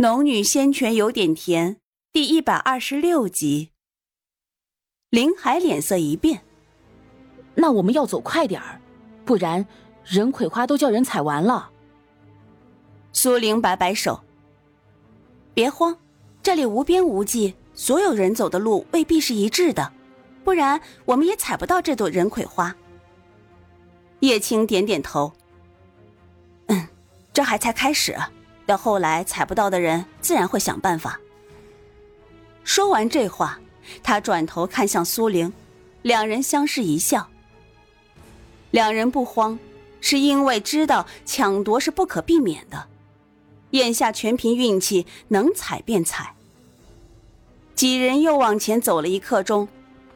农女仙泉有点甜，第一百二十六集。林海脸色一变，那我们要走快点儿，不然人葵花都叫人采完了。苏玲摆摆手，别慌，这里无边无际，所有人走的路未必是一致的，不然我们也采不到这朵人葵花。叶青点点头，嗯，这还才开始。到后来采不到的人，自然会想办法。说完这话，他转头看向苏玲，两人相视一笑。两人不慌，是因为知道抢夺是不可避免的，眼下全凭运气，能采便采。几人又往前走了一刻钟，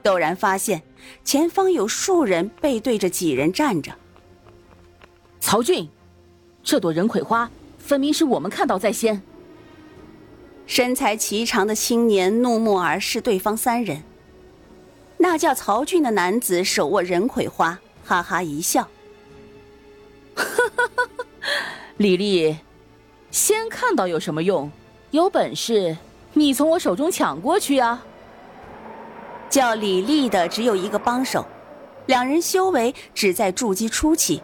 陡然发现前方有数人背对着几人站着。曹俊，这朵人葵花。分明是我们看到在先。身材颀长的青年怒目而视对方三人。那叫曹俊的男子手握人葵花，哈哈一笑：“李丽，先看到有什么用？有本事你从我手中抢过去啊！”叫李丽的只有一个帮手，两人修为只在筑基初期。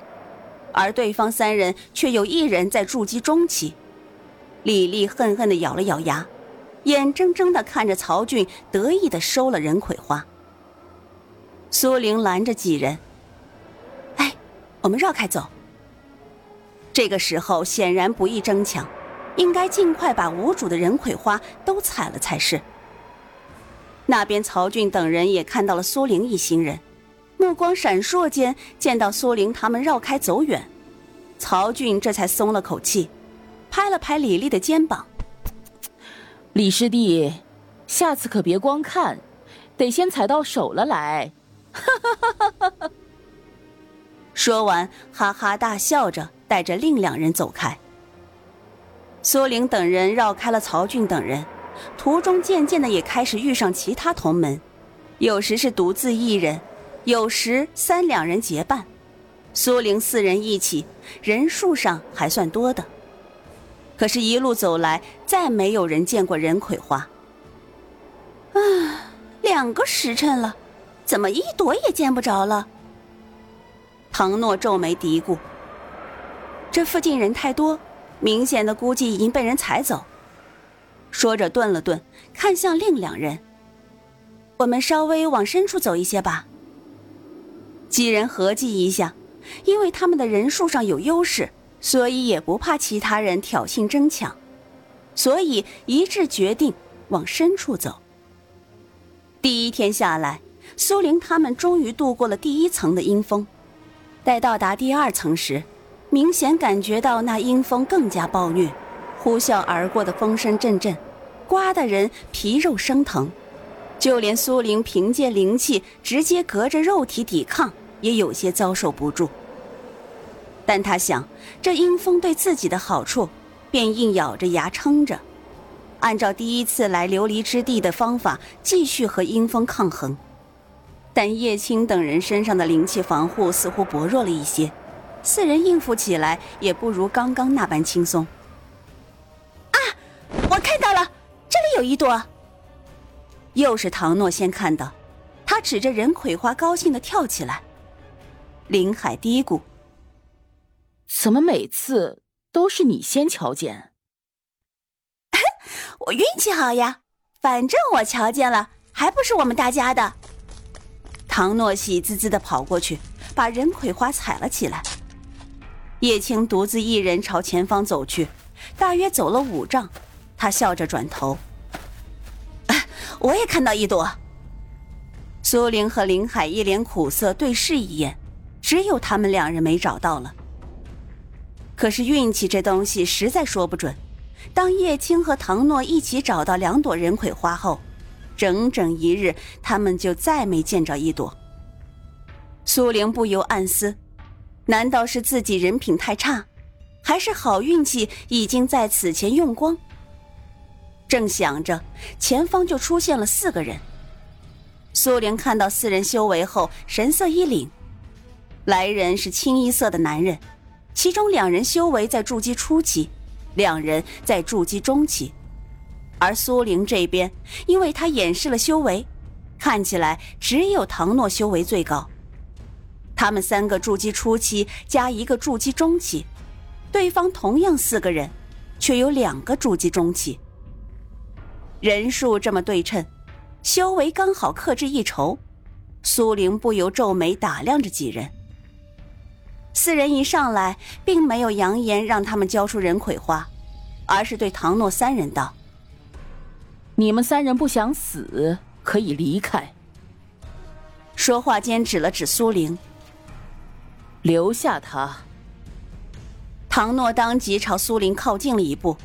而对方三人却有一人在筑基中期，李丽恨恨的咬了咬牙，眼睁睁的看着曹俊得意的收了人葵花。苏玲拦着几人：“哎，我们绕开走。”这个时候显然不宜争抢，应该尽快把无主的人葵花都采了才是。那边曹俊等人也看到了苏玲一行人。目光闪烁间，见到苏玲他们绕开走远，曹俊这才松了口气，拍了拍李丽的肩膀：“李师弟，下次可别光看，得先踩到手了来。”说完，哈哈大笑着，带着另两人走开。苏玲等人绕开了曹俊等人，途中渐渐的也开始遇上其他同门，有时是独自一人。有时三两人结伴，苏玲四人一起，人数上还算多的。可是，一路走来，再没有人见过人葵花。啊，两个时辰了，怎么一朵也见不着了？唐诺皱眉嘀咕：“这附近人太多，明显的估计已经被人踩走。”说着顿了顿，看向另两人：“我们稍微往深处走一些吧。”几人合计一下，因为他们的人数上有优势，所以也不怕其他人挑衅争抢，所以一致决定往深处走。第一天下来，苏玲他们终于度过了第一层的阴风。待到达第二层时，明显感觉到那阴风更加暴虐，呼啸而过的风声阵阵，刮得人皮肉生疼。就连苏玲凭借灵气直接隔着肉体抵抗。也有些遭受不住，但他想，这阴风对自己的好处，便硬咬着牙撑着，按照第一次来琉璃之地的方法，继续和阴风抗衡。但叶青等人身上的灵气防护似乎薄弱了一些，四人应付起来也不如刚刚那般轻松。啊！我看到了，这里有一朵。又是唐诺先看到，他指着任葵花，高兴的跳起来。林海嘀咕：“怎么每次都是你先瞧见？我运气好呀，反正我瞧见了，还不是我们大家的。”唐诺喜滋滋的跑过去，把任葵花采了起来。叶青独自一人朝前方走去，大约走了五丈，他笑着转头：“我也看到一朵。”苏玲和林海一脸苦涩，对视一眼。只有他们两人没找到了。可是运气这东西实在说不准。当叶青和唐诺一起找到两朵人葵花后，整整一日，他们就再没见着一朵。苏玲不由暗思：难道是自己人品太差，还是好运气已经在此前用光？正想着，前方就出现了四个人。苏玲看到四人修为后，神色一凛。来人是清一色的男人，其中两人修为在筑基初期，两人在筑基中期，而苏玲这边，因为他掩饰了修为，看起来只有唐诺修为最高。他们三个筑基初期加一个筑基中期，对方同样四个人，却有两个筑基中期。人数这么对称，修为刚好克制一筹。苏玲不由皱眉打量着几人。四人一上来，并没有扬言让他们交出人葵花，而是对唐诺三人道：“你们三人不想死，可以离开。”说话间指了指苏玲。留下他。唐诺当即朝苏玲靠近了一步，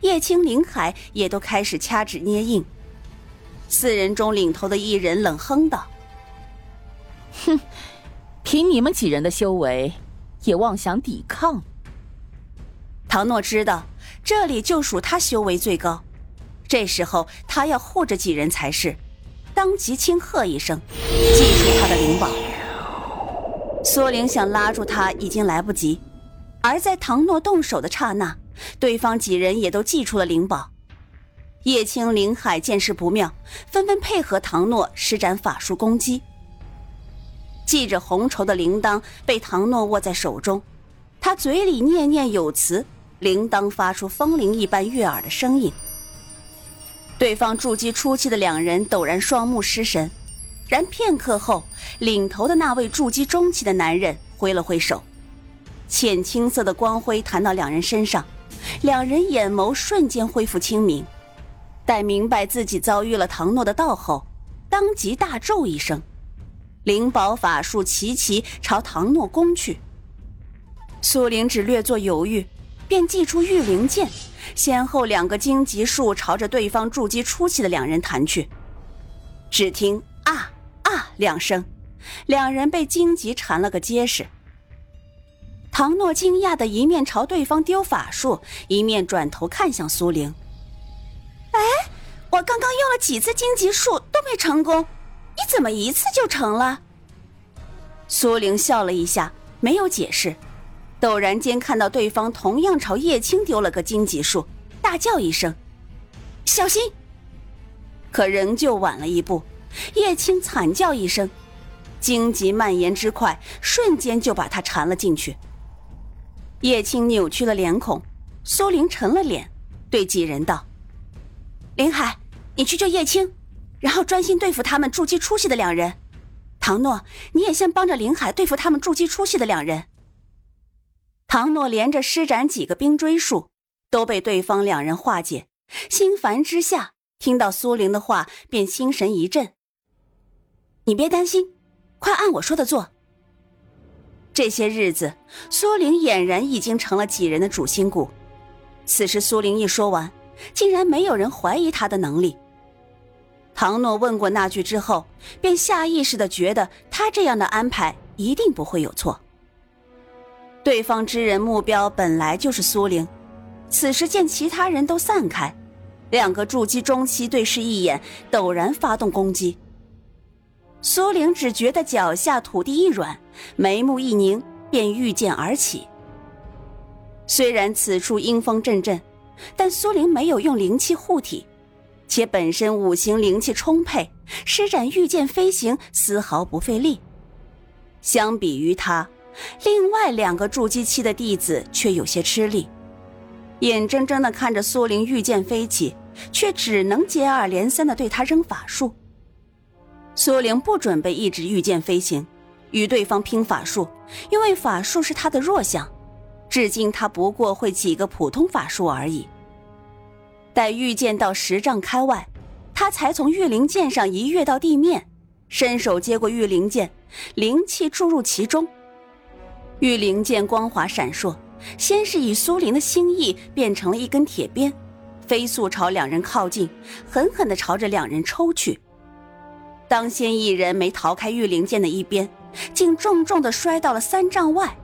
叶青、林海也都开始掐指捏印。四人中领头的一人冷哼道：“哼，凭你们几人的修为，也妄想抵抗？”唐诺知道这里就属他修为最高，这时候他要护着几人才是，当即轻喝一声，祭出他的灵宝。苏玲想拉住他已经来不及，而在唐诺动手的刹那，对方几人也都祭出了灵宝。叶青、林海见势不妙，纷纷配合唐诺施展法术攻击。系着红绸的铃铛被唐诺握在手中，他嘴里念念有词，铃铛发出风铃一般悦耳的声音。对方筑基初期的两人陡然双目失神。然片刻后，领头的那位筑基中期的男人挥了挥手，浅青色的光辉弹到两人身上，两人眼眸瞬间恢复清明。待明白自己遭遇了唐诺的道后，当即大咒一声，灵宝法术齐齐朝唐诺攻去。苏灵只略作犹豫，便祭出御灵剑，先后两个荆棘树朝着对方筑基初期的两人弹去。只听啊！啊！两声，两人被荆棘缠了个结实。唐诺惊讶的一面朝对方丢法术，一面转头看向苏玲。哎，我刚刚用了几次荆棘术都没成功，你怎么一次就成了？苏玲笑了一下，没有解释。陡然间看到对方同样朝叶青丢了个荆棘术，大叫一声：“小心！”可仍旧晚了一步。叶青惨叫一声，荆棘蔓延之快，瞬间就把他缠了进去。叶青扭曲了脸孔，苏玲沉了脸，对几人道：“林海，你去救叶青，然后专心对付他们筑基出息的两人。唐诺，你也先帮着林海对付他们筑基出息的两人。”唐诺连着施展几个冰锥术，都被对方两人化解，心烦之下，听到苏玲的话，便心神一震。你别担心，快按我说的做。这些日子，苏玲俨然已经成了几人的主心骨。此时，苏玲一说完，竟然没有人怀疑她的能力。唐诺问过那句之后，便下意识的觉得他这样的安排一定不会有错。对方之人目标本来就是苏玲，此时见其他人都散开，两个筑基中期对视一眼，陡然发动攻击。苏玲只觉得脚下土地一软，眉目一凝，便御剑而起。虽然此处阴风阵阵，但苏玲没有用灵气护体，且本身五行灵气充沛，施展御剑飞行丝毫不费力。相比于他，另外两个筑基期的弟子却有些吃力，眼睁睁的看着苏玲御剑飞起，却只能接二连三的对他扔法术。苏玲不准备一直御剑飞行，与对方拼法术，因为法术是他的弱项。至今他不过会几个普通法术而已。待御剑到十丈开外，他才从御灵剑上一跃到地面，伸手接过御灵剑，灵气注入其中。御灵剑光华闪烁，先是以苏玲的心意变成了一根铁鞭，飞速朝两人靠近，狠狠地朝着两人抽去。当先一人没逃开御灵剑的一边，竟重重的摔到了三丈外。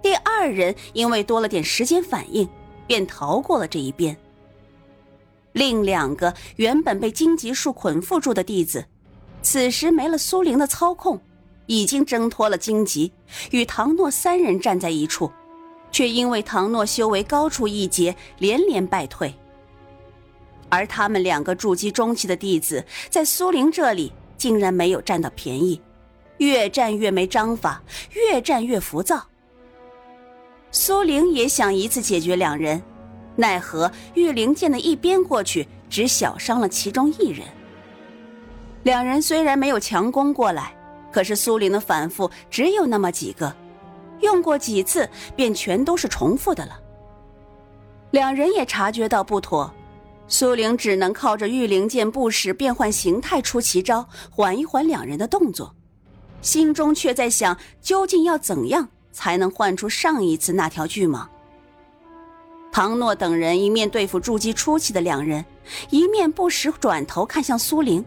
第二人因为多了点时间反应，便逃过了这一边。另两个原本被荆棘树捆缚住的弟子，此时没了苏灵的操控，已经挣脱了荆棘，与唐诺三人站在一处。却因为唐诺修为高出一截，连连败退。而他们两个筑基中期的弟子，在苏玲这里竟然没有占到便宜，越战越没章法，越战越浮躁。苏玲也想一次解决两人，奈何玉灵剑的一鞭过去，只小伤了其中一人。两人虽然没有强攻过来，可是苏玲的反复只有那么几个，用过几次便全都是重复的了。两人也察觉到不妥。苏玲只能靠着御灵剑不时变换形态出奇招，缓一缓两人的动作，心中却在想：究竟要怎样才能唤出上一次那条巨蟒？唐诺等人一面对付筑基初期的两人，一面不时转头看向苏玲，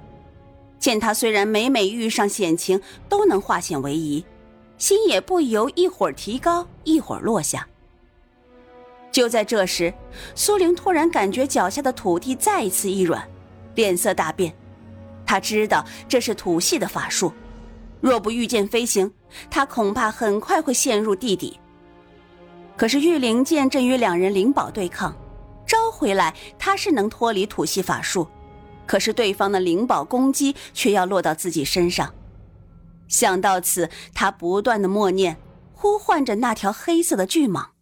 见他虽然每每遇上险情都能化险为夷，心也不由一会儿提高，一会儿落下。就在这时，苏玲突然感觉脚下的土地再一次一软，脸色大变。他知道这是土系的法术，若不御剑飞行，他恐怕很快会陷入地底。可是御灵剑正与两人灵宝对抗，招回来他是能脱离土系法术，可是对方的灵宝攻击却要落到自己身上。想到此，他不断的默念，呼唤着那条黑色的巨蟒。